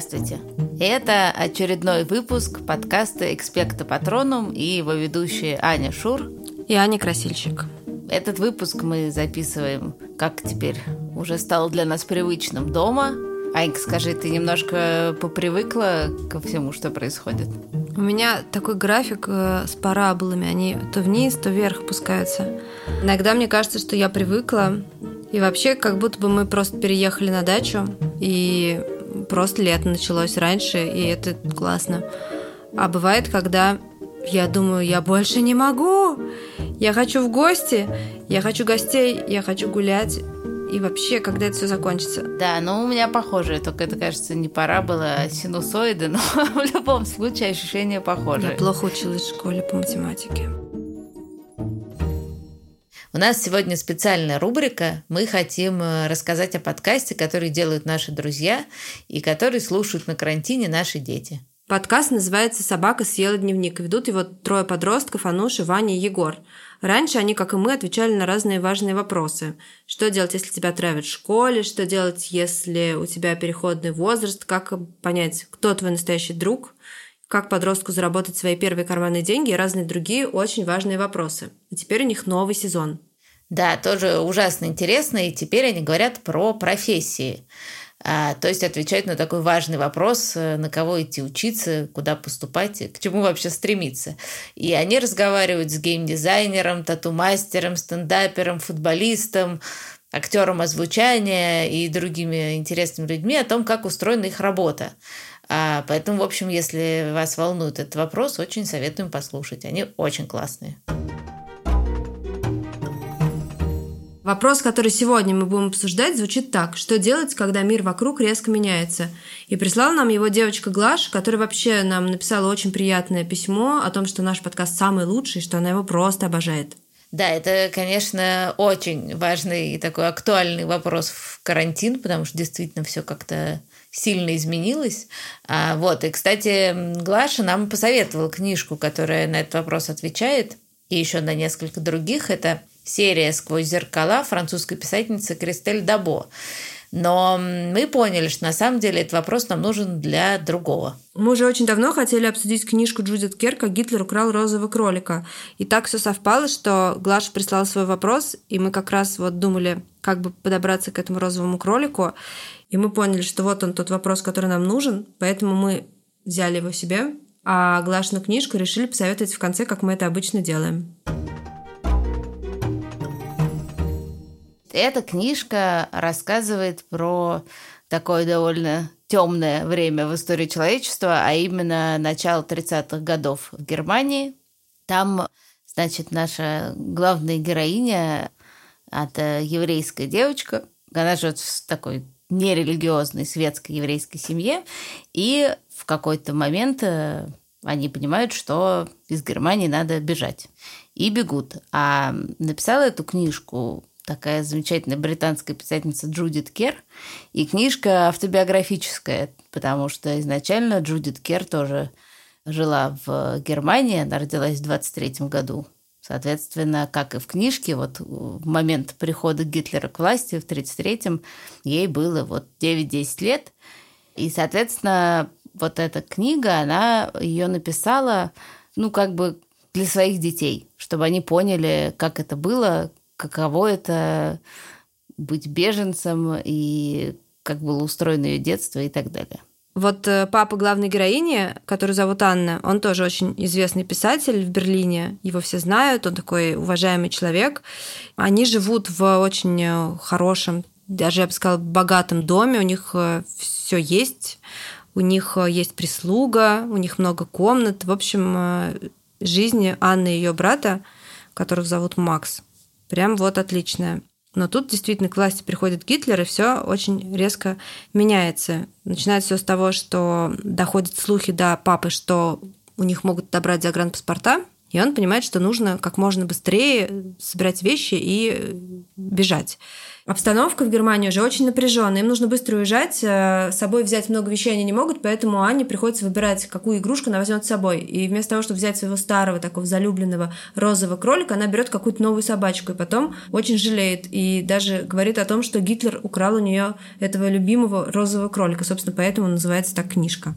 Здравствуйте! Это очередной выпуск подкаста «Экспекта Патроном» и его ведущие Аня Шур и Аня Красильщик. Этот выпуск мы записываем, как теперь уже стало для нас привычным, дома. Анька, скажи, ты немножко попривыкла ко всему, что происходит? У меня такой график э, с параболами, они то вниз, то вверх опускаются. Иногда мне кажется, что я привыкла, и вообще как будто бы мы просто переехали на дачу, и просто лето началось раньше, и это классно. А бывает, когда я думаю, я больше не могу, я хочу в гости, я хочу гостей, я хочу гулять. И вообще, когда это все закончится? Да, ну у меня похоже, только это, кажется, не пора было синусоиды, но в любом случае ощущение похожее. Я плохо училась в школе по математике. У нас сегодня специальная рубрика. Мы хотим э, рассказать о подкасте, который делают наши друзья и который слушают на карантине наши дети. Подкаст называется «Собака съела дневник». Ведут его трое подростков – Ануша, Ваня и Егор. Раньше они, как и мы, отвечали на разные важные вопросы. Что делать, если тебя травят в школе? Что делать, если у тебя переходный возраст? Как понять, кто твой настоящий друг? Как подростку заработать свои первые карманные деньги и разные другие очень важные вопросы. И теперь у них новый сезон. Да, тоже ужасно интересно, и теперь они говорят про профессии. А, то есть отвечают на такой важный вопрос, э, на кого идти учиться, куда поступать, к чему вообще стремиться. И они разговаривают с геймдизайнером, тату-мастером, стендапером, футболистом, актером озвучания и другими интересными людьми о том, как устроена их работа. А, поэтому, в общем, если вас волнует этот вопрос, очень советуем послушать. Они очень классные. Вопрос, который сегодня мы будем обсуждать, звучит так. Что делать, когда мир вокруг резко меняется? И прислала нам его девочка Глаш, которая вообще нам написала очень приятное письмо о том, что наш подкаст самый лучший, что она его просто обожает. Да, это, конечно, очень важный и такой актуальный вопрос в карантин, потому что действительно все как-то сильно изменилось. А, вот, и, кстати, Глаша нам посоветовала книжку, которая на этот вопрос отвечает, и еще на несколько других. Это серия «Сквозь зеркала» французской писательницы Кристель Дабо. Но мы поняли, что на самом деле этот вопрос нам нужен для другого. Мы уже очень давно хотели обсудить книжку Джудит Кер «Как Гитлер украл розового кролика». И так все совпало, что Глаша прислала свой вопрос, и мы как раз вот думали, как бы подобраться к этому розовому кролику. И мы поняли, что вот он тот вопрос, который нам нужен, поэтому мы взяли его себе, а Глашину книжку решили посоветовать в конце, как мы это обычно делаем. Эта книжка рассказывает про такое довольно темное время в истории человечества, а именно начало 30-х годов в Германии. Там, значит, наша главная героиня – это еврейская девочка. Она живет в такой нерелигиозной светской еврейской семье, и в какой-то момент э, они понимают, что из Германии надо бежать. И бегут. А написала эту книжку такая замечательная британская писательница Джудит Кер. И книжка автобиографическая, потому что изначально Джудит Кер тоже жила в Германии, она родилась в 23 году. Соответственно, как и в книжке, вот в момент прихода Гитлера к власти в 1933-м ей было вот 9-10 лет. И, соответственно, вот эта книга, она ее написала, ну, как бы для своих детей, чтобы они поняли, как это было, каково это быть беженцем и как было устроено ее детство и так далее. Вот э, папа главной героини, который зовут Анна, он тоже очень известный писатель в Берлине. Его все знают, он такой уважаемый человек. Они живут в очень э, хорошем, даже я бы сказала, богатом доме. У них э, все есть. У них есть прислуга, у них много комнат. В общем, жизнь Анны и ее брата, которых зовут Макс, прям вот отличная. Но тут действительно к власти приходит Гитлер, и все очень резко меняется. Начинается все с того, что доходят слухи до папы, что у них могут добрать загранпаспорта, И он понимает, что нужно как можно быстрее собирать вещи и бежать. Обстановка в Германии уже очень напряженная. Им нужно быстро уезжать. Э, с собой взять много вещей они не могут, поэтому Анне приходится выбирать, какую игрушку она возьмет с собой. И вместо того, чтобы взять своего старого, такого залюбленного розового кролика, она берет какую-то новую собачку и потом очень жалеет. И даже говорит о том, что Гитлер украл у нее этого любимого розового кролика. Собственно, поэтому называется так книжка.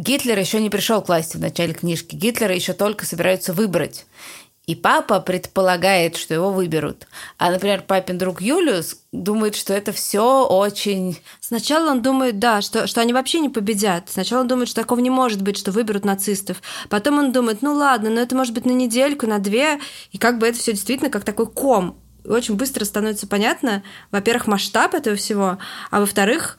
Гитлер еще не пришел к власти в начале книжки. Гитлера еще только собираются выбрать. И папа предполагает, что его выберут. А, например, папин друг Юлиус думает, что это все очень... Сначала он думает, да, что, что они вообще не победят. Сначала он думает, что такого не может быть, что выберут нацистов. Потом он думает, ну ладно, но это может быть на недельку, на две. И как бы это все действительно как такой ком. очень быстро становится понятно, во-первых, масштаб этого всего, а во-вторых,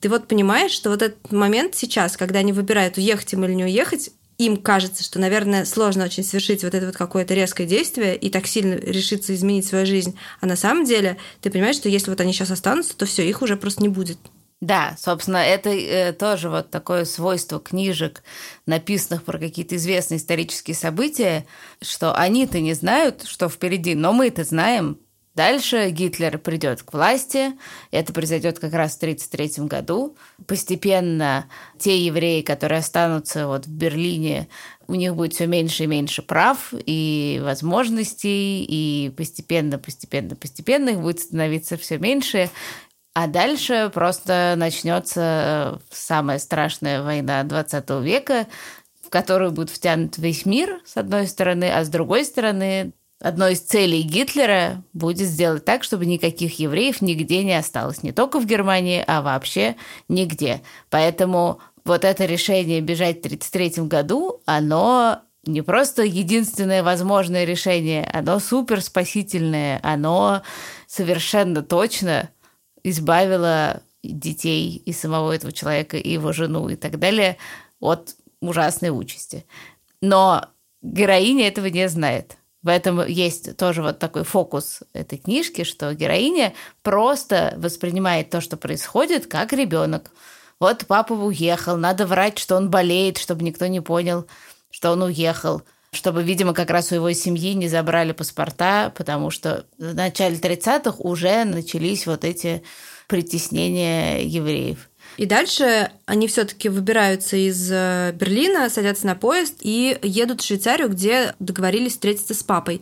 ты вот понимаешь, что вот этот момент сейчас, когда они выбирают, уехать им или не уехать, им кажется, что, наверное, сложно очень совершить вот это вот какое-то резкое действие и так сильно решиться изменить свою жизнь. А на самом деле ты понимаешь, что если вот они сейчас останутся, то все, их уже просто не будет. Да, собственно, это э, тоже вот такое свойство книжек, написанных про какие-то известные исторические события, что они-то не знают, что впереди, но мы-то знаем, Дальше Гитлер придет к власти, это произойдет как раз в 1933 году. Постепенно те евреи, которые останутся вот в Берлине, у них будет все меньше и меньше прав и возможностей, и постепенно, постепенно, постепенно их будет становиться все меньше. А дальше просто начнется самая страшная война 20 века, в которую будет втянут весь мир, с одной стороны, а с другой стороны Одной из целей Гитлера будет сделать так, чтобы никаких евреев нигде не осталось. Не только в Германии, а вообще нигде. Поэтому вот это решение бежать в 1933 году, оно не просто единственное возможное решение, оно супер спасительное, оно совершенно точно избавило детей и самого этого человека, и его жену, и так далее от ужасной участи. Но героиня этого не знает. В этом есть тоже вот такой фокус этой книжки, что героиня просто воспринимает то, что происходит, как ребенок. Вот папа уехал, надо врать, что он болеет, чтобы никто не понял, что он уехал чтобы, видимо, как раз у его семьи не забрали паспорта, потому что в начале 30-х уже начались вот эти притеснения евреев. И дальше они все-таки выбираются из э, Берлина, садятся на поезд и едут в Швейцарию, где договорились встретиться с папой.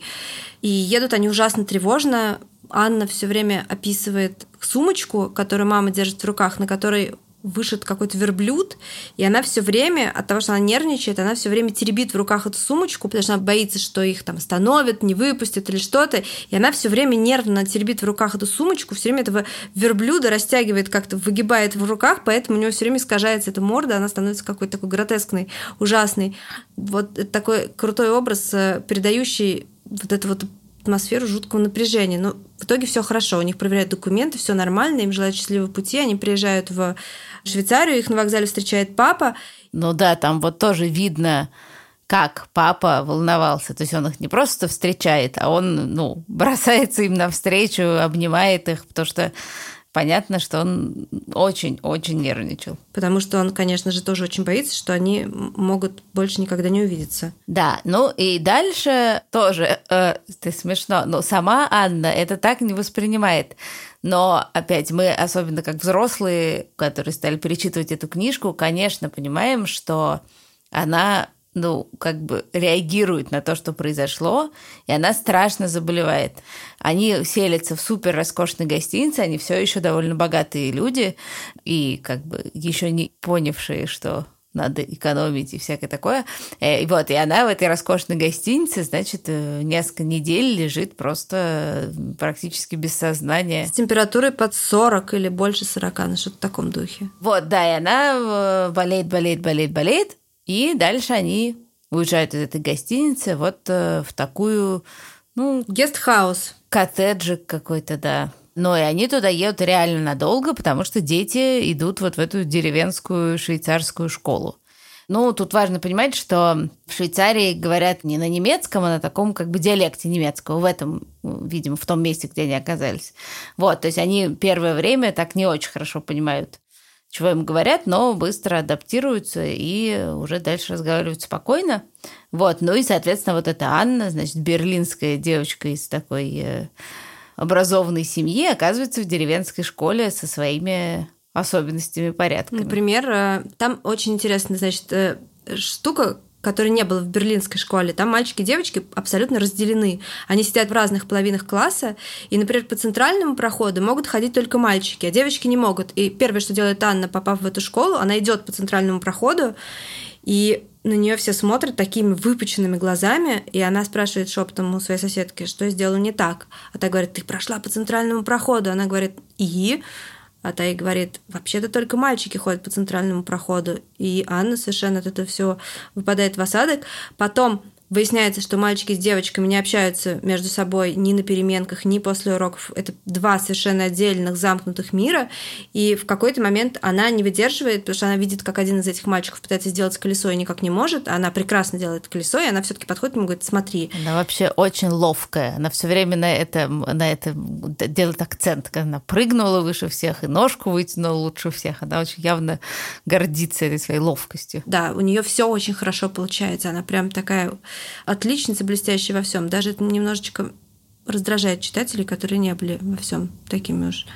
И едут они ужасно тревожно. Анна все время описывает сумочку, которую мама держит в руках, на которой вышит какой-то верблюд, и она все время, от того, что она нервничает, она все время теребит в руках эту сумочку, потому что она боится, что их там остановят, не выпустят или что-то, и она все время нервно теребит в руках эту сумочку, все время этого верблюда растягивает как-то, выгибает в руках, поэтому у него все время искажается эта морда, она становится какой-то такой гротескной, ужасной. Вот это такой крутой образ, э, передающий вот эту вот атмосферу жуткого напряжения. Но в итоге все хорошо. У них проверяют документы, все нормально, им желают счастливого пути. Они приезжают в Швейцарию, их на вокзале встречает папа. Ну да, там вот тоже видно, как папа волновался. То есть он их не просто встречает, а он, ну, бросается им навстречу, обнимает их, потому что понятно, что он очень-очень нервничал. Потому что он, конечно же, тоже очень боится, что они могут больше никогда не увидеться. Да, ну и дальше тоже, э, ты смешно, но сама Анна это так не воспринимает. Но опять мы, особенно как взрослые, которые стали перечитывать эту книжку, конечно, понимаем, что она ну, как бы реагирует на то, что произошло, и она страшно заболевает. Они селятся в супер роскошной гостинице, они все еще довольно богатые люди, и как бы еще не понявшие, что надо экономить и всякое такое. Э, и вот, и она в этой роскошной гостинице, значит, э, несколько недель лежит просто практически без сознания. С температурой под 40 или больше 40, на что-то в таком духе. Вот, да, и она э, болеет, болеет, болеет, болеет, и дальше они уезжают из этой гостиницы вот э, в такую, ну... Гестхаус. Коттеджик какой-то, да. Но и они туда едут реально надолго, потому что дети идут вот в эту деревенскую швейцарскую школу. Ну, тут важно понимать, что в Швейцарии говорят не на немецком, а на таком как бы диалекте немецкого, в этом, видимо, в том месте, где они оказались. Вот, то есть они первое время так не очень хорошо понимают чего им говорят, но быстро адаптируются и уже дальше разговаривают спокойно. Вот, ну и, соответственно, вот эта Анна, значит, берлинская девочка из такой э, образованной семьи, оказывается в деревенской школе со своими особенностями порядками. Например, э, там очень интересная, значит, э, штука, которой не было в берлинской школе, там мальчики и девочки абсолютно разделены. Они сидят в разных половинах класса, и, например, по центральному проходу могут ходить только мальчики, а девочки не могут. И первое, что делает Анна, попав в эту школу, она идет по центральному проходу, и на нее все смотрят такими выпученными глазами, и она спрашивает шепотом у своей соседки, что я сделала не так. А та говорит, ты прошла по центральному проходу. Она говорит, и? А та и говорит, вообще-то только мальчики ходят по центральному проходу. И Анна совершенно от этого все выпадает в осадок. Потом Выясняется, что мальчики с девочками не общаются между собой ни на переменках, ни после уроков. Это два совершенно отдельных замкнутых мира. И в какой-то момент она не выдерживает, потому что она видит, как один из этих мальчиков пытается сделать колесо и никак не может. Она прекрасно делает колесо, и она все-таки подходит ему и говорит: смотри. Она вообще очень ловкая. Она все время на это, на это делает акцент. Она прыгнула выше всех и ножку вытянула лучше всех. Она очень явно гордится этой своей ловкостью. Да, у нее все очень хорошо получается. Она прям такая отличница, блестящая во всем. Даже это немножечко раздражает читателей, которые не были во всем такими уж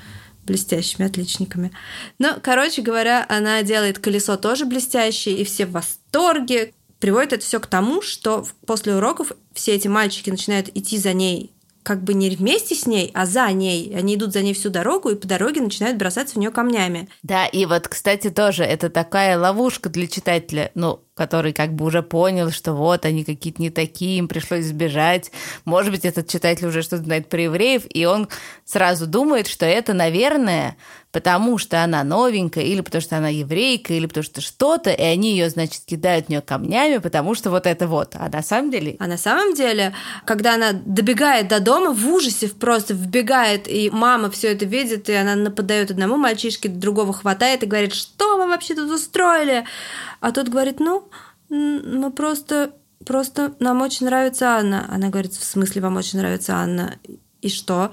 блестящими отличниками. Но, короче говоря, она делает колесо тоже блестящее, и все в восторге. Приводит это все к тому, что после уроков все эти мальчики начинают идти за ней как бы не вместе с ней, а за ней. Они идут за ней всю дорогу и по дороге начинают бросаться в нее камнями. Да, и вот, кстати, тоже это такая ловушка для читателя, ну, который как бы уже понял, что вот они какие-то не такие, им пришлось сбежать. Может быть, этот читатель уже что-то знает про евреев, и он сразу думает, что это, наверное, потому что она новенькая, или потому что она еврейка, или потому что что-то, и они ее, значит, кидают в нее камнями, потому что вот это вот. А на самом деле... А на самом деле, когда она добегает до дома, в ужасе просто вбегает, и мама все это видит, и она нападает одному мальчишке, другого хватает и говорит, что вы вообще тут устроили? А тот говорит, ну, мы просто, просто нам очень нравится Анна. Она говорит, в смысле вам очень нравится Анна? И что?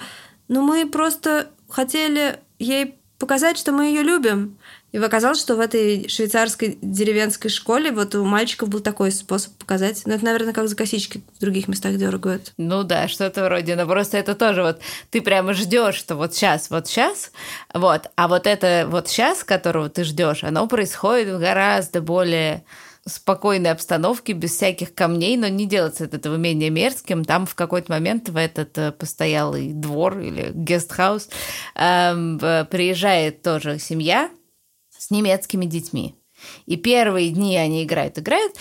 Ну, мы просто хотели ей показать, что мы ее любим. И оказалось, что в этой швейцарской деревенской школе вот у мальчиков был такой способ показать. Ну, это, наверное, как за косички в других местах дергают. Ну да, что-то вроде. Но просто это тоже вот ты прямо ждешь, что вот сейчас, вот сейчас, вот. А вот это вот сейчас, которого ты ждешь, оно происходит гораздо более спокойной обстановке, без всяких камней, но не делается от этого менее мерзким. Там в какой-то момент в этот э, постоялый двор или гестхаус эм, приезжает тоже семья с немецкими детьми. И первые дни они играют, играют,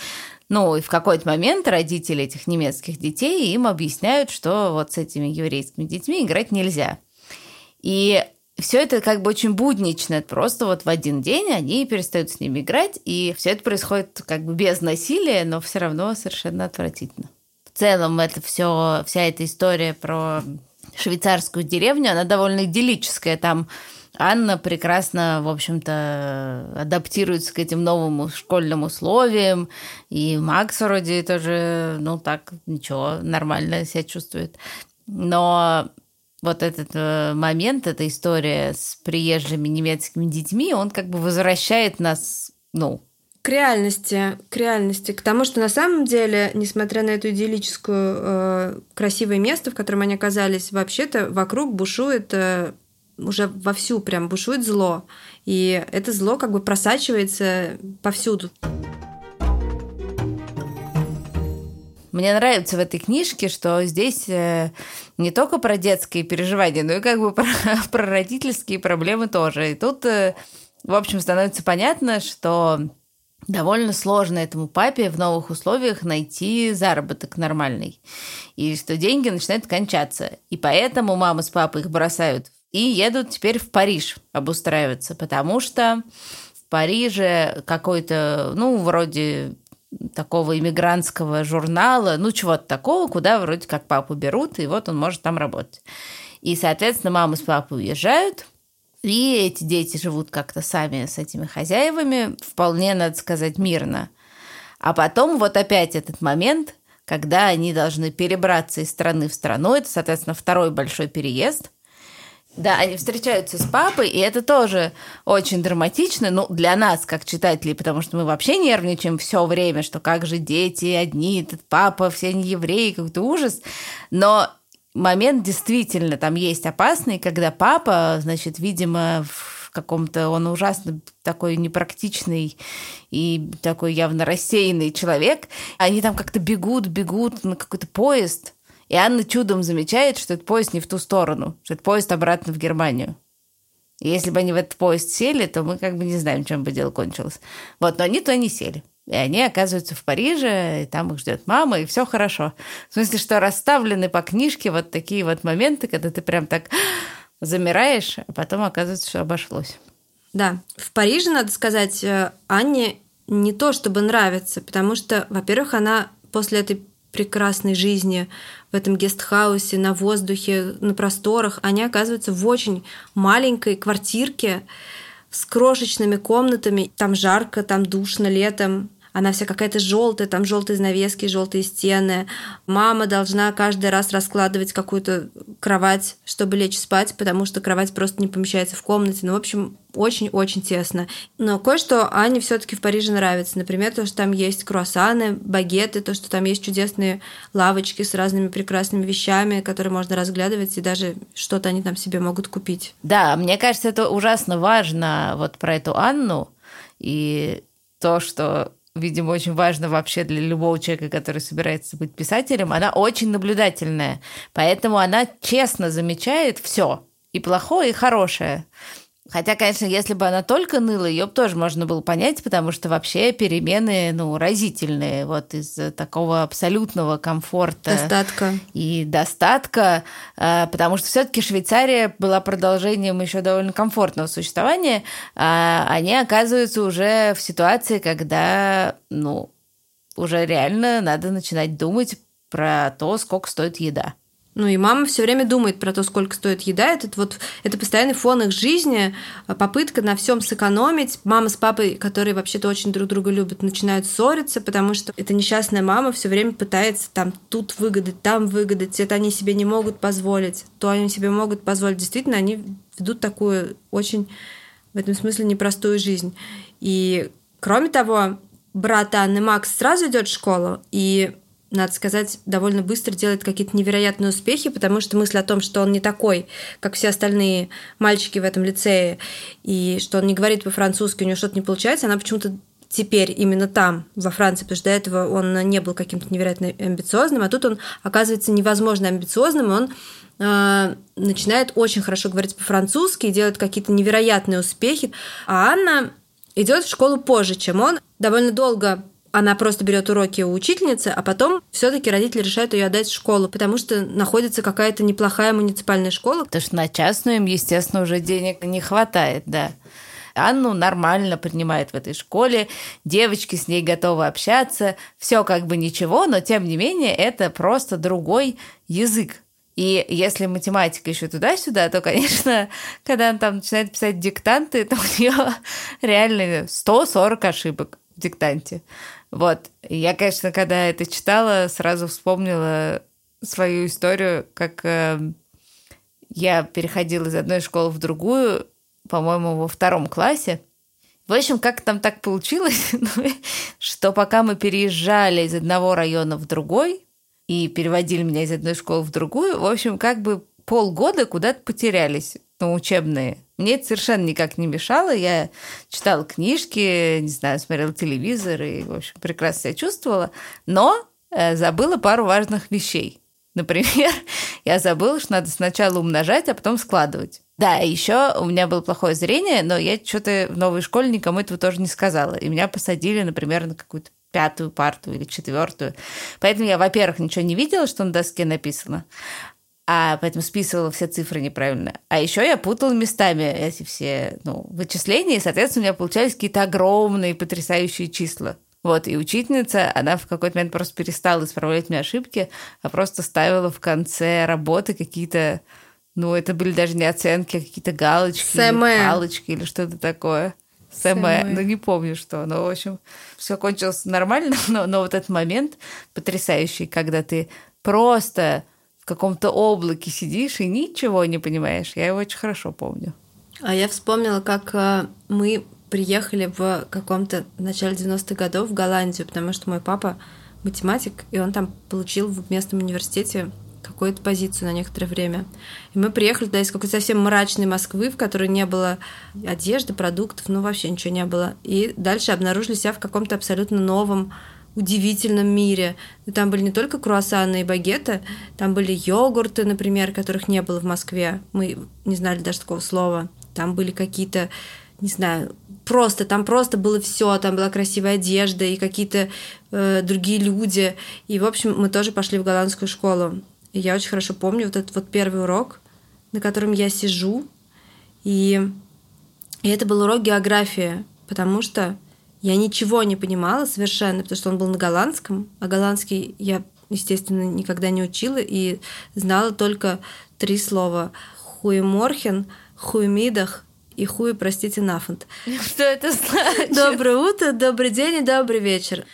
ну, и в какой-то момент родители этих немецких детей им объясняют, что вот с этими еврейскими детьми играть нельзя. И все это как бы очень буднично. Просто вот в один день они перестают с ними играть, и все это происходит как бы без насилия, но все равно совершенно отвратительно. В целом это все, вся эта история про швейцарскую деревню, она довольно идиллическая. Там Анна прекрасно, в общем-то, адаптируется к этим новым школьным условиям. И Макс вроде тоже, ну так, ничего, нормально себя чувствует. Но вот этот э, момент, эта история с приезжими немецкими детьми, он как бы возвращает нас, ну, к реальности, к реальности, к тому, что на самом деле, несмотря на эту идиллическую э, красивое место, в котором они оказались, вообще-то вокруг бушует э, уже вовсю прям бушует зло, и это зло как бы просачивается повсюду. Мне нравится в этой книжке, что здесь э, не только про детские переживания, но и как бы про, про родительские проблемы тоже. И тут, э, в общем, становится понятно, что довольно сложно этому папе в новых условиях найти заработок нормальный. И что деньги начинают кончаться. И поэтому мама с папой их бросают и едут теперь в Париж обустраиваться, потому что в Париже какой-то, ну, вроде такого иммигрантского журнала, ну, чего-то такого, куда вроде как папу берут, и вот он может там работать. И, соответственно, мама с папой уезжают, и эти дети живут как-то сами с этими хозяевами, вполне, надо сказать, мирно. А потом вот опять этот момент, когда они должны перебраться из страны в страну, это, соответственно, второй большой переезд, Да, они встречаются с папой, и это тоже очень драматично, ну, для нас, как читателей, потому что мы вообще нервничаем все время, что как же дети одни, этот папа, все они евреи, какой-то ужас. Но момент действительно там есть опасный, когда папа, значит, видимо, в каком-то, он ужасно такой непрактичный и такой явно рассеянный человек. Они там как-то бегут, бегут на какой-то поезд – и Анна чудом замечает, что этот поезд не в ту сторону, что это поезд обратно в Германию. И если бы они в этот поезд сели, то мы как бы не знаем, чем бы дело кончилось. Вот, но они то не сели. И они оказываются в Париже, и там их ждет мама, и все хорошо. В смысле, что расставлены по книжке вот такие вот моменты, когда ты прям так замираешь, а потом оказывается, что обошлось. Да, в Париже, надо сказать, э, Анне не то чтобы нравится, потому что, во-первых, она после этой прекрасной жизни в этом гестхаусе, на воздухе, на просторах, они оказываются в очень маленькой квартирке с крошечными комнатами. Там жарко, там душно летом она вся какая-то желтая, там желтые занавески, желтые стены. Мама должна каждый раз раскладывать какую-то кровать, чтобы лечь спать, потому что кровать просто не помещается в комнате. Ну, в общем, очень-очень тесно. Но кое-что Ане все-таки в Париже нравится. Например, то, что там есть круассаны, багеты, то, что там есть чудесные лавочки с разными прекрасными вещами, которые можно разглядывать, и даже что-то они там себе могут купить. Да, мне кажется, это ужасно важно вот про эту Анну и то, что видимо, очень важно вообще для любого человека, который собирается быть писателем, она очень наблюдательная. Поэтому она честно замечает все, и плохое, и хорошее. Хотя, конечно, если бы она только ныла, ее бы тоже можно было понять, потому что вообще перемены, ну, разительные, вот из такого абсолютного комфорта. Достатка. И достатка, а, потому что все-таки Швейцария была продолжением еще довольно комфортного существования, а они оказываются уже в ситуации, когда, ну, уже реально надо начинать думать про то, сколько стоит еда. Ну и мама все время думает про то, сколько стоит еда. Этот вот, это постоянный фон их жизни, а, попытка на всем сэкономить. Мама с папой, которые вообще-то очень друг друга любят, начинают ссориться, потому что эта несчастная мама все время пытается там тут выгадать, там выгадать. Это они себе не могут позволить, то они себе могут позволить. Действительно, они ведут такую очень в этом смысле непростую жизнь. И кроме того, брат Анны Макс сразу идет в школу, и надо сказать, довольно быстро делает какие-то невероятные успехи, потому что мысль о том, что он не такой, как все остальные мальчики в этом лицее, и что он не говорит по-французски, у него что-то не получается, она почему-то теперь именно там, во Франции, потому что до этого он не был каким-то невероятно амбициозным, а тут он оказывается невозможно амбициозным, и он э, начинает очень хорошо говорить по-французски и делает какие-то невероятные успехи. А Анна идет в школу позже, чем он. Довольно долго она просто берет уроки у учительницы, а потом все-таки родители решают ее отдать в школу, потому что находится какая-то неплохая муниципальная школа. Потому что на частную им, естественно, уже денег не хватает, да. Анну нормально принимает в этой школе, девочки с ней готовы общаться, все как бы ничего, но тем не менее это просто другой язык. И если математика еще туда-сюда, то, конечно, когда она там начинает писать диктанты, то у нее реально 140 ошибок в диктанте. Вот. Я, конечно, когда это читала, сразу вспомнила свою историю, как э, я переходила из одной школы в другую, по-моему, во втором классе. В общем, как там так получилось, что пока мы переезжали из одного района в другой и переводили меня из одной школы в другую, в общем, как бы полгода куда-то потерялись, ну, учебные. Мне это совершенно никак не мешало. Я читала книжки, не знаю, смотрела телевизор и, в общем, прекрасно себя чувствовала. Но э, забыла пару важных вещей. Например, я забыла, что надо сначала умножать, а потом складывать. Да, еще у меня было плохое зрение, но я что-то в новой школе никому этого тоже не сказала. И меня посадили, например, на какую-то пятую парту или четвертую. Поэтому я, во-первых, ничего не видела, что на доске написано а поэтому списывала все цифры неправильно. А еще я путала местами эти все ну, вычисления, и, соответственно, у меня получались какие-то огромные потрясающие числа. Вот, и учительница, она в какой-то момент просто перестала исправлять мне ошибки, а просто ставила в конце работы какие-то, ну, это были даже не оценки, а какие-то галочки, Сэмэ. или галочки или что-то такое. Сэмэ, ну не помню что, но, в общем, все кончилось нормально, но, но вот этот момент потрясающий, когда ты просто каком-то облаке сидишь и ничего не понимаешь. Я его очень хорошо помню. А я вспомнила, как э, мы приехали в каком-то начале 90-х годов в Голландию, потому что мой папа математик, и он там получил в местном университете какую-то позицию на некоторое время. И мы приехали туда из какой-то совсем мрачной Москвы, в которой не было одежды, продуктов, ну вообще ничего не было. И дальше обнаружили себя в каком-то абсолютно новом удивительном мире. Там были не только круассаны и багеты, там были йогурты, например, которых не было в Москве. Мы не знали даже такого слова. Там были какие-то не знаю, просто там просто было все, там была красивая одежда и какие-то э, другие люди. И, в общем, мы тоже пошли в голландскую школу. И я очень хорошо помню вот этот вот первый урок, на котором я сижу, и, и это был урок географии, потому что я ничего не понимала совершенно, потому что он был на голландском, а голландский я, естественно, никогда не учила и знала только три слова. Хуеморхен, хуемидах и хуй, простите, нафант. Что это значит? Доброе утро, добрый день и добрый вечер.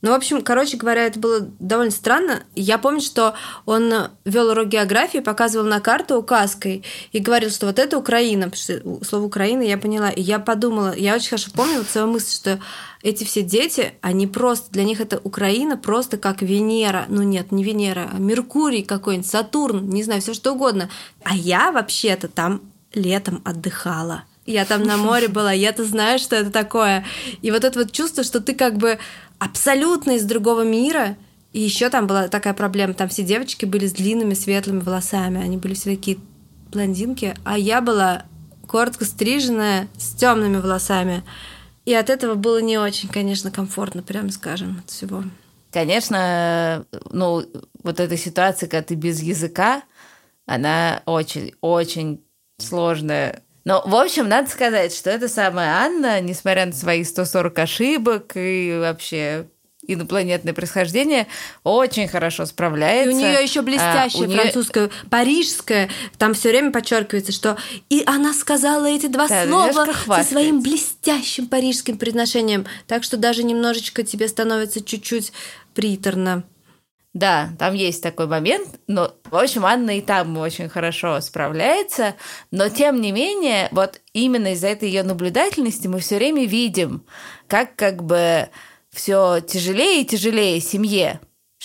Ну, в общем, короче говоря, это было довольно странно. Я помню, что он вел урок географии, показывал на карту указкой и говорил, что вот это Украина, потому что слово Украина я поняла. И я подумала, я очень хорошо помню вот свою мысль, что эти все дети, они просто, для них это Украина просто как Венера. Ну нет, не Венера, а Меркурий какой-нибудь, Сатурн, не знаю, все что угодно. А я вообще-то там летом отдыхала. Я там на море была, я-то знаю, что это такое. И вот это вот чувство, что ты как бы абсолютно из другого мира. И еще там была такая проблема, там все девочки были с длинными светлыми волосами, они были все такие блондинки, а я была коротко стриженная, с темными волосами. И от этого было не очень, конечно, комфортно, прямо скажем, от всего. Конечно, ну, вот эта ситуация, когда ты без языка, она очень-очень сложная но, в общем, надо сказать, что эта самая Анна, несмотря на свои 140 ошибок и вообще инопланетное происхождение, очень хорошо справляется. И у нее еще блестящая а, французская, нее... парижская, там все время подчеркивается, что и она сказала эти два да, слова со своим блестящим парижским произношением, так что даже немножечко тебе становится чуть-чуть приторно. Да, там есть такой момент, но, в общем, Анна и там очень хорошо справляется, но, тем не менее, вот именно из-за этой ее наблюдательности мы все время видим, как как бы все тяжелее и тяжелее семье,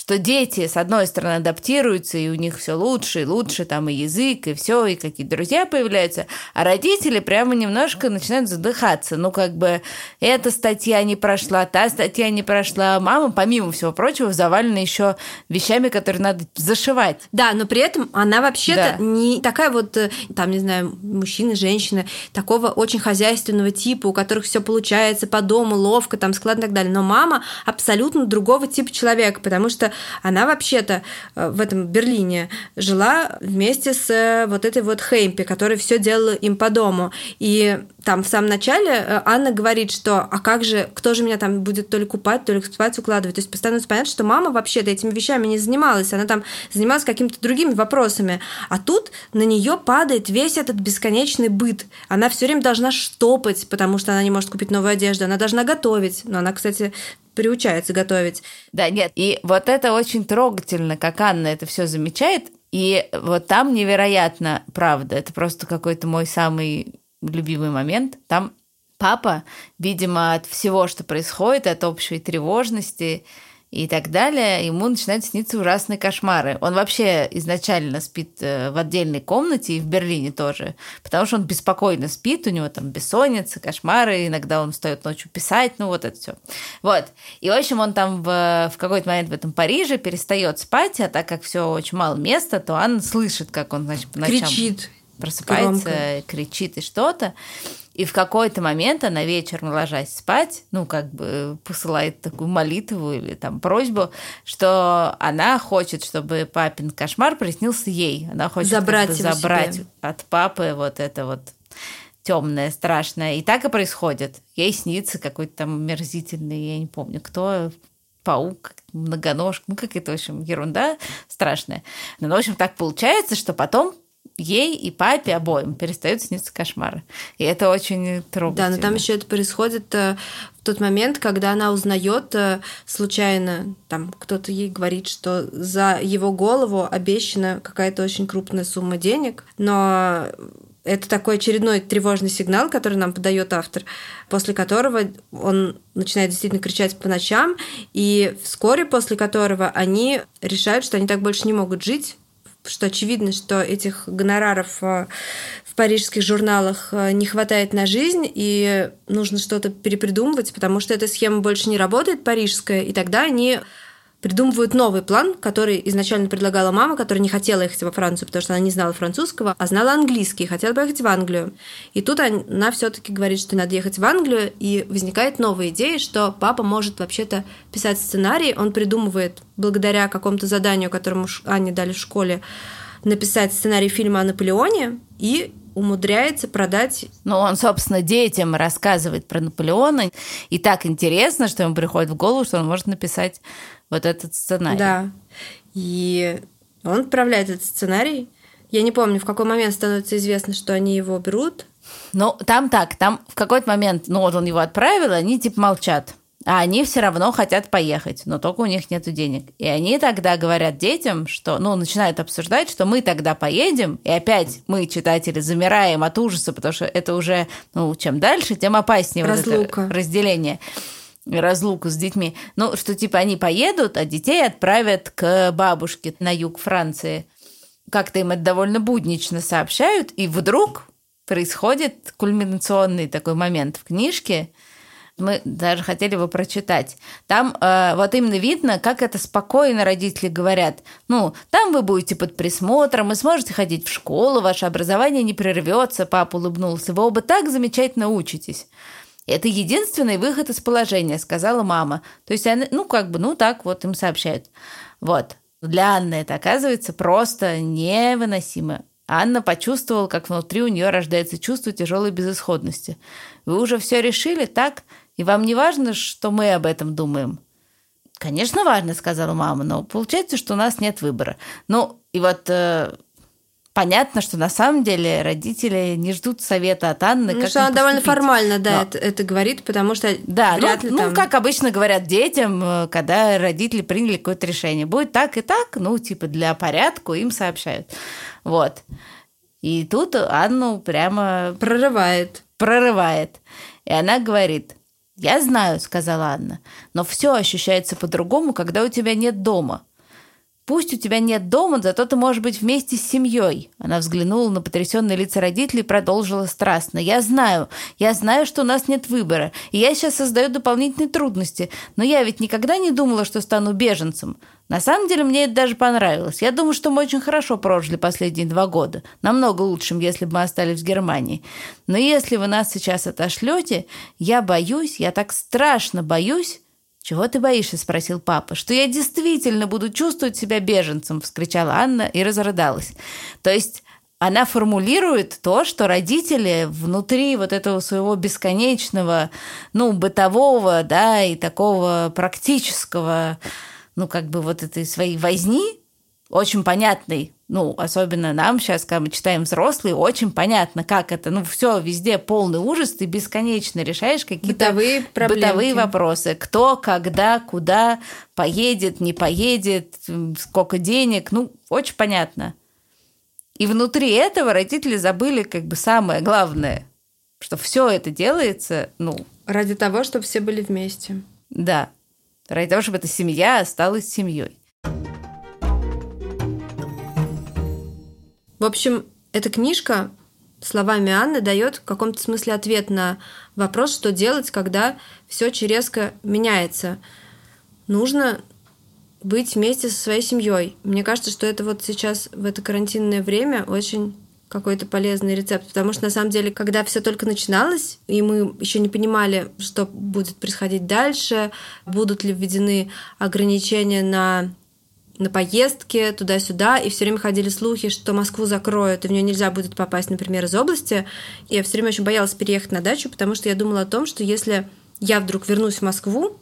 что дети, с одной стороны, адаптируются, и у них все лучше и лучше, там и язык, и все, и какие друзья появляются, а родители прямо немножко начинают задыхаться. Ну, как бы, эта статья не прошла, та статья не прошла. Мама, помимо всего прочего, завалена еще вещами, которые надо зашивать. Да, но при этом она вообще-то да. не такая вот, э, там, не знаю, мужчина, женщина, такого очень хозяйственного типа, у которых все получается по дому, ловко, там, складно и так далее. Но мама абсолютно другого типа человека, потому что она вообще-то э, в этом Берлине жила вместе с э, вот этой вот Хеймпи, которая все делала им по дому. И там в самом начале э, Анна говорит, что а как же, кто же меня там будет то ли купать, то ли спать укладывать. То есть постоянно понятно, что мама вообще-то этими вещами не занималась, она там занималась какими-то другими вопросами. А тут на нее падает весь этот бесконечный быт. Она все время должна штопать, потому что она не может купить новую одежду, она должна готовить. Но она, кстати, приучается готовить. Да, нет, и вот это очень трогательно, как Анна это все замечает, и вот там невероятно, правда, это просто какой-то мой самый любимый момент. Там папа, видимо, от всего, что происходит, от общей тревожности, и так далее, ему начинают сниться ужасные кошмары. Он вообще изначально спит э, в отдельной комнате и в Берлине тоже, потому что он беспокойно спит, у него там бессонница, кошмары, иногда он встает ночью писать, ну вот это все. Вот. И, в общем, он там в, в какой-то момент в этом Париже перестает спать, а так как все очень мало места, то Анна слышит, как он, значит, по ночам... Кричит. Просыпается, громко. кричит и что-то. И в какой-то момент она вечером, ложась спать, ну, как бы посылает такую молитву или там просьбу, что она хочет, чтобы папин кошмар приснился ей. Она хочет забрать, забрать себе. от папы вот это вот темное, страшное. И так и происходит. Ей снится какой-то там мерзительный, я не помню, кто, паук, многоножка, ну, какая-то, в общем, ерунда страшная. Но, ну, в общем, так получается, что потом ей и папе обоим перестают сниться кошмары. И это очень трогательно. Да, но там еще это происходит э, в тот момент, когда она узнает э, случайно, там кто-то ей говорит, что за его голову обещана какая-то очень крупная сумма денег, но это такой очередной тревожный сигнал, который нам подает автор, после которого он начинает действительно кричать по ночам, и вскоре после которого они решают, что они так больше не могут жить, что очевидно, что этих гонораров э, в парижских журналах э, не хватает на жизнь, и нужно что-то перепридумывать, потому что эта схема больше не работает, парижская, и тогда они придумывают новый план, который изначально предлагала мама, которая не хотела ехать во Францию, потому что она не знала французского, а знала английский, хотела поехать в Англию. И тут она все-таки говорит, что надо ехать в Англию, и возникает новая идея, что папа может вообще-то писать сценарий, он придумывает благодаря какому-то заданию, которому Анне дали в школе, написать сценарий фильма о Наполеоне и умудряется продать. Ну, он, собственно, детям рассказывает про Наполеона, и так интересно, что ему приходит в голову, что он может написать вот этот сценарий. Да. И он отправляет этот сценарий. Я не помню, в какой момент становится известно, что они его берут. Ну, там так, там в какой-то момент, ну вот он его отправил, они типа молчат. А они все равно хотят поехать, но только у них нет денег. И они тогда говорят детям, что, ну, начинают обсуждать, что мы тогда поедем, и опять мы, читатели, замираем от ужаса, потому что это уже, ну, чем дальше, тем опаснее Разлука. вот это разделение разлуку с детьми. Ну, что типа они поедут, а детей отправят к бабушке на юг Франции. Как-то им это довольно буднично сообщают, и вдруг происходит кульминационный такой момент в книжке. Мы даже хотели его прочитать. Там э, вот именно видно, как это спокойно родители говорят. Ну, там вы будете под присмотром, вы сможете ходить в школу, ваше образование не прервется, папа улыбнулся. Вы оба так замечательно учитесь. Это единственный выход из положения, сказала мама. То есть, она, ну, как бы, ну, так вот им сообщают. Вот. Для Анны это оказывается просто невыносимо. Анна почувствовала, как внутри у нее рождается чувство тяжелой безысходности. Вы уже все решили, так? И вам не важно, что мы об этом думаем? Конечно, важно, сказала мама, но получается, что у нас нет выбора. Ну, и вот э, понятно, что на самом деле родители не ждут совета от Анны. Ну, как что она довольно формально, да, Но... это, это говорит, потому что да, вряд ну, ли ну, там... как обычно говорят детям, э, когда родители приняли какое-то решение. Будет так и так, ну, типа для порядка им сообщают. Вот. И тут Анну прямо... Прорывает. Прорывает. И она говорит, я знаю, сказала Анна, но все ощущается по-другому, когда у тебя нет дома. Пусть у тебя нет дома, зато ты можешь быть вместе с семьей. Она взглянула на потрясенные лица родителей и продолжила страстно. Я знаю, я знаю, что у нас нет выбора, и я сейчас создаю дополнительные трудности, но я ведь никогда не думала, что стану беженцем. На самом деле мне это даже понравилось. Я думаю, что мы очень хорошо прожили последние два года. Намного лучше, чем если бы мы остались в Германии. Но если вы нас сейчас отошлете, я боюсь, я так страшно боюсь, «Чего ты боишься?» – спросил папа. «Что я действительно буду чувствовать себя беженцем!» – вскричала Анна и разрыдалась. То есть она формулирует то, что родители внутри вот этого своего бесконечного, ну, бытового, да, и такого практического, ну, как бы вот этой своей возни, очень понятной ну, особенно нам сейчас, когда мы читаем взрослые, очень понятно, как это, ну, все везде полный ужас, ты бесконечно решаешь какие-то бытовые, бытовые вопросы. Кто, когда, куда поедет, не поедет, сколько денег, ну, очень понятно. И внутри этого родители забыли как бы самое главное, что все это делается, ну... Ради того, чтобы все были вместе. Да. Ради того, чтобы эта семья осталась семьей. В общем, эта книжка словами Анны дает в каком-то смысле ответ на вопрос, что делать, когда все очень резко меняется. Нужно быть вместе со своей семьей. Мне кажется, что это вот сейчас в это карантинное время очень какой-то полезный рецепт, потому что на самом деле, когда все только начиналось, и мы еще не понимали, что будет происходить дальше, будут ли введены ограничения на на поездки туда-сюда, и все время ходили слухи, что Москву закроют, и в нее нельзя будет попасть, например, из области. И я все время очень боялась переехать на дачу, потому что я думала о том, что если я вдруг вернусь в Москву,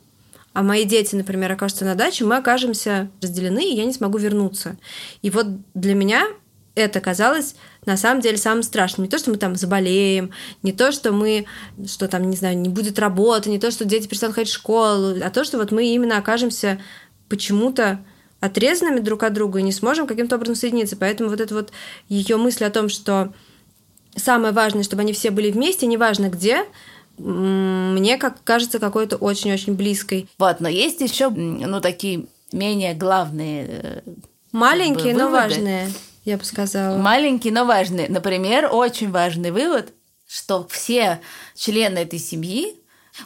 а мои дети, например, окажутся на даче, мы окажемся разделены, и я не смогу вернуться. И вот для меня это казалось на самом деле самым страшным. Не то, что мы там заболеем, не то, что мы, что там, не знаю, не будет работы, не то, что дети перестанут ходить в школу, а то, что вот мы именно окажемся почему-то отрезанными друг от друга и не сможем каким-то образом соединиться. Поэтому вот эта вот ее мысль о том, что самое важное, чтобы они все были вместе, неважно где, мне как кажется какой-то очень-очень близкой. Вот, но есть еще, ну, такие менее главные э, Маленькие, выводы. но важные я бы сказала. Маленький, но важный. Например, очень важный вывод, что все члены этой семьи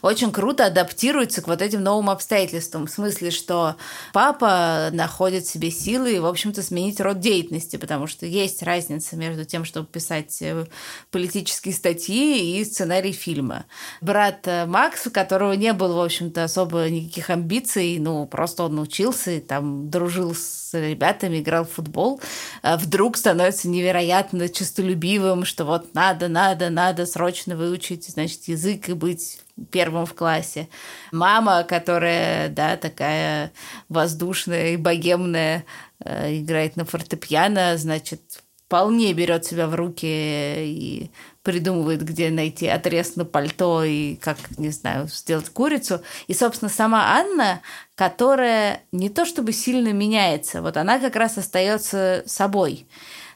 очень круто адаптируется к вот этим новым обстоятельствам. В смысле, что папа находит в себе силы, в общем-то, сменить род деятельности, потому что есть разница между тем, чтобы писать э, политические статьи и сценарий фильма. Брат э, Макс, у которого не было, в общем-то, особо никаких амбиций, ну, просто он учился и там дружил с ребятами, играл в футбол, а вдруг становится невероятно честолюбивым, что вот надо, надо, надо срочно выучить, значит, язык и быть первым в классе. Мама, которая, да, такая воздушная и богемная, э, играет на фортепиано, значит, вполне берет себя в руки и придумывает, где найти отрез на пальто и как, не знаю, сделать курицу. И, собственно, сама Анна, которая не то чтобы сильно меняется, вот она как раз остается собой.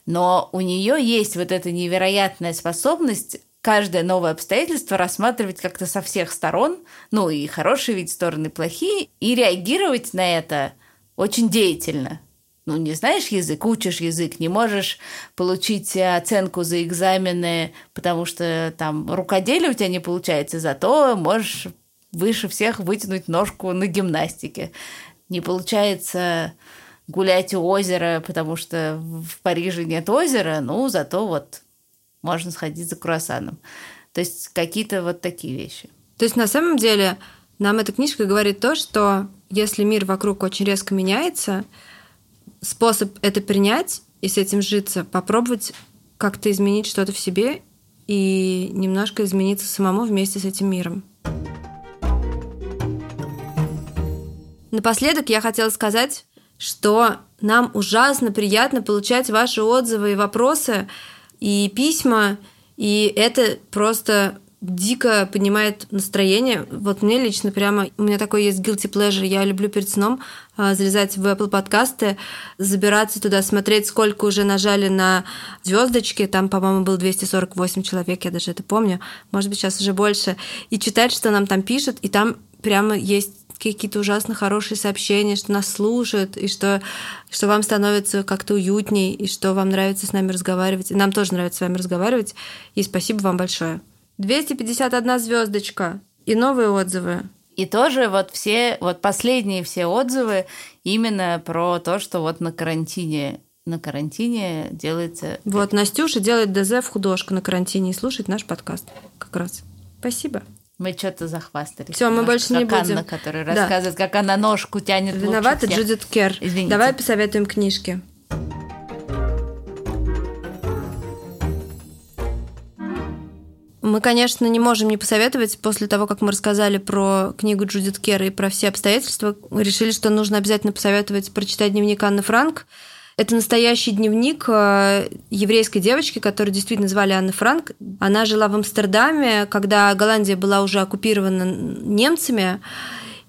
Но у нее есть вот эта невероятная способность каждое новое обстоятельство рассматривать как-то со всех сторон, ну и хорошие ведь стороны, плохие, и реагировать на это очень деятельно. Ну, не знаешь язык, учишь язык, не можешь получить оценку за экзамены, потому что там рукоделие у тебя не получается, зато можешь выше всех вытянуть ножку на гимнастике. Не получается гулять у озера, потому что в Париже нет озера, ну, зато вот можно сходить за круассаном. То есть какие-то вот такие вещи. То есть на самом деле нам эта книжка говорит то, что если мир вокруг очень резко меняется, способ это принять и с этим житься, попробовать как-то изменить что-то в себе и немножко измениться самому вместе с этим миром. Напоследок я хотела сказать, что нам ужасно приятно получать ваши отзывы и вопросы и письма, и это просто дико поднимает настроение. Вот мне лично прямо, у меня такой есть guilty pleasure, я люблю перед сном а, залезать в Apple подкасты, забираться туда, смотреть, сколько уже нажали на звездочки. Там, по-моему, было 248 человек, я даже это помню. Может быть, сейчас уже больше. И читать, что нам там пишут, и там прямо есть какие-то ужасно хорошие сообщения, что нас слушают, и что, что вам становится как-то уютней, и что вам нравится с нами разговаривать. И нам тоже нравится с вами разговаривать. И спасибо вам большое. 251 звездочка и новые отзывы. И тоже вот все, вот последние все отзывы именно про то, что вот на карантине на карантине делается... Вот, Настюша делает ДЗ в художку на карантине и слушает наш подкаст как раз. Спасибо. Мы что-то захвастались. Все, мы больше не будем. Анна, которая да. рассказывает, как она ножку тянет Виновата Джудит Кер. Извините. Давай посоветуем книжки. Мы, конечно, не можем не посоветовать. После того, как мы рассказали про книгу Джудит Кер и про все обстоятельства, решили, что нужно обязательно посоветовать прочитать дневник Анны Франк. Это настоящий дневник э, еврейской девочки, которую действительно звали Анна Франк. Она жила в Амстердаме, когда Голландия была уже оккупирована немцами,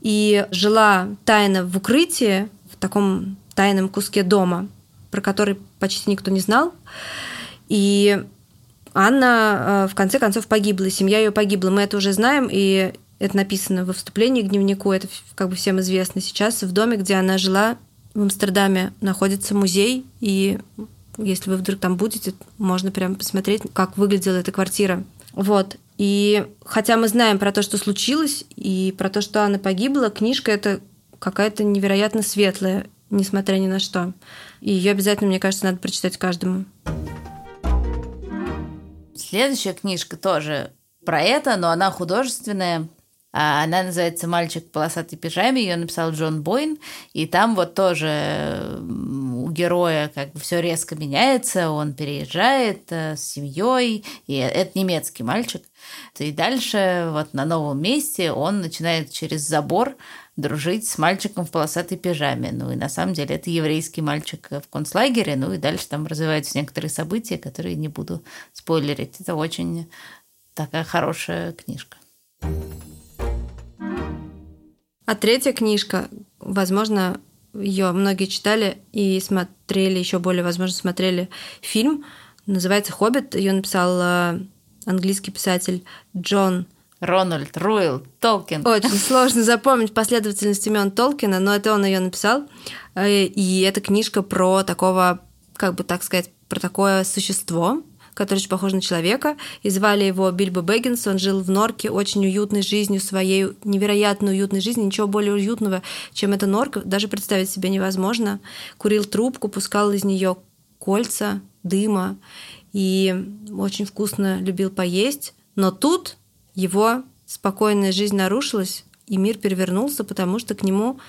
и жила тайно в укрытии, в таком тайном куске дома, про который почти никто не знал. И Анна э, в конце концов погибла, семья ее погибла. Мы это уже знаем, и это написано во вступлении к дневнику, это как бы всем известно сейчас, в доме, где она жила в Амстердаме находится музей, и если вы вдруг там будете, можно прямо посмотреть, как выглядела эта квартира. Вот. И хотя мы знаем про то, что случилось, и про то, что она погибла, книжка это какая-то невероятно светлая, несмотря ни на что. И ее обязательно, мне кажется, надо прочитать каждому. Следующая книжка тоже про это, но она художественная. А она называется «Мальчик в полосатой пижаме», ее написал Джон Бойн, и там вот тоже у героя как бы все резко меняется, он переезжает э, с семьей, и это немецкий мальчик. И дальше вот на новом месте он начинает через забор дружить с мальчиком в полосатой пижаме. Ну и на самом деле это еврейский мальчик в концлагере. Ну и дальше там развиваются некоторые события, которые не буду спойлерить. Это очень такая хорошая книжка. А третья книжка, возможно, ее многие читали и смотрели, еще более, возможно, смотрели фильм. Называется «Хоббит». Ее написал э, английский писатель Джон Рональд Руэлл Толкин. Очень сложно запомнить последовательность имен Толкина, но это он ее написал. Э, и эта книжка про такого, как бы так сказать, про такое существо, который очень похож на человека, и звали его Бильбо Бэггинс. Он жил в норке очень уютной жизнью, своей невероятно уютной жизнью. Ничего более уютного, чем эта норка, даже представить себе невозможно. Курил трубку, пускал из нее кольца, дыма, и очень вкусно любил поесть. Но тут его спокойная жизнь нарушилась, и мир перевернулся, потому что к нему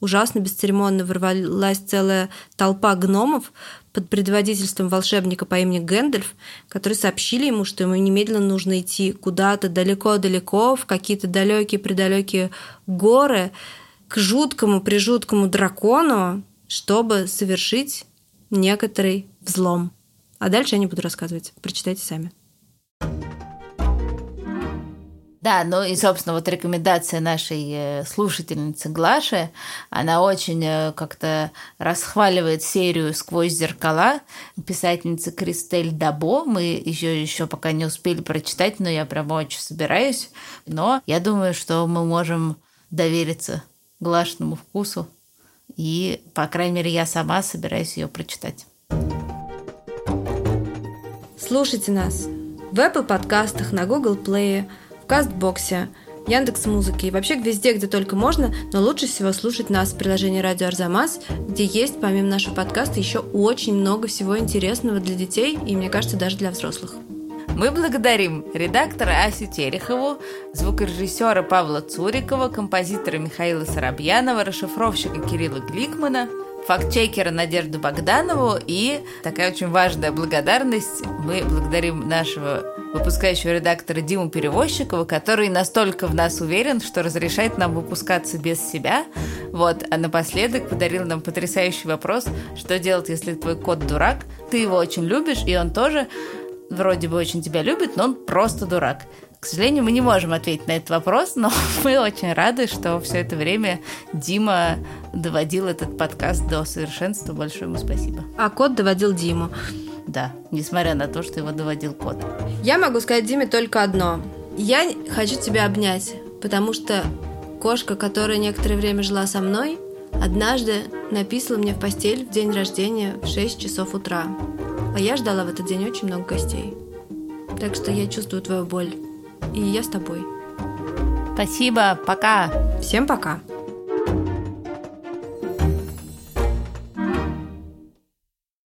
ужасно бесцеремонно ворвалась целая толпа гномов под предводительством волшебника по имени Гэндальф, которые сообщили ему, что ему немедленно нужно идти куда-то далеко-далеко, в какие-то далекие-предалекие горы, к жуткому прижуткому дракону, чтобы совершить некоторый взлом. А дальше я не буду рассказывать. Прочитайте сами. Да, ну и, собственно, вот рекомендация нашей э, слушательницы Глаши, она очень э, как-то расхваливает серию «Сквозь зеркала» писательницы Кристель Дабо. Мы еще, еще пока не успели прочитать, но я прямо очень собираюсь. Но я думаю, что мы можем довериться Глашному вкусу. И, по крайней мере, я сама собираюсь ее прочитать. Слушайте нас в Apple подкастах, на Google Play, Кастбоксе, Яндекс Музыки и вообще везде, где только можно, но лучше всего слушать нас в приложении Радио Арзамас, где есть, помимо нашего подкаста, еще очень много всего интересного для детей и, мне кажется, даже для взрослых. Мы благодарим редактора Асю Терехову, звукорежиссера Павла Цурикова, композитора Михаила Соробьянова, расшифровщика Кирилла Гликмана – фактчекера Надежду Богданову и такая очень важная благодарность. Мы благодарим нашего выпускающего редактора Диму Перевозчикова, который настолько в нас уверен, что разрешает нам выпускаться без себя. Вот, а напоследок подарил нам потрясающий вопрос, что делать, если твой кот дурак, ты его очень любишь, и он тоже вроде бы очень тебя любит, но он просто дурак. К сожалению, мы не можем ответить на этот вопрос, но мы очень рады, что все это время Дима доводил этот подкаст до совершенства. Большое ему спасибо. А кот доводил Диму. Да, несмотря на то, что его доводил кот. Я могу сказать Диме только одно. Я хочу тебя обнять, потому что кошка, которая некоторое время жила со мной, однажды написала мне в постель в день рождения в 6 часов утра. А я ждала в этот день очень много гостей. Так что я чувствую твою боль и я с тобой. Спасибо, пока. Всем пока.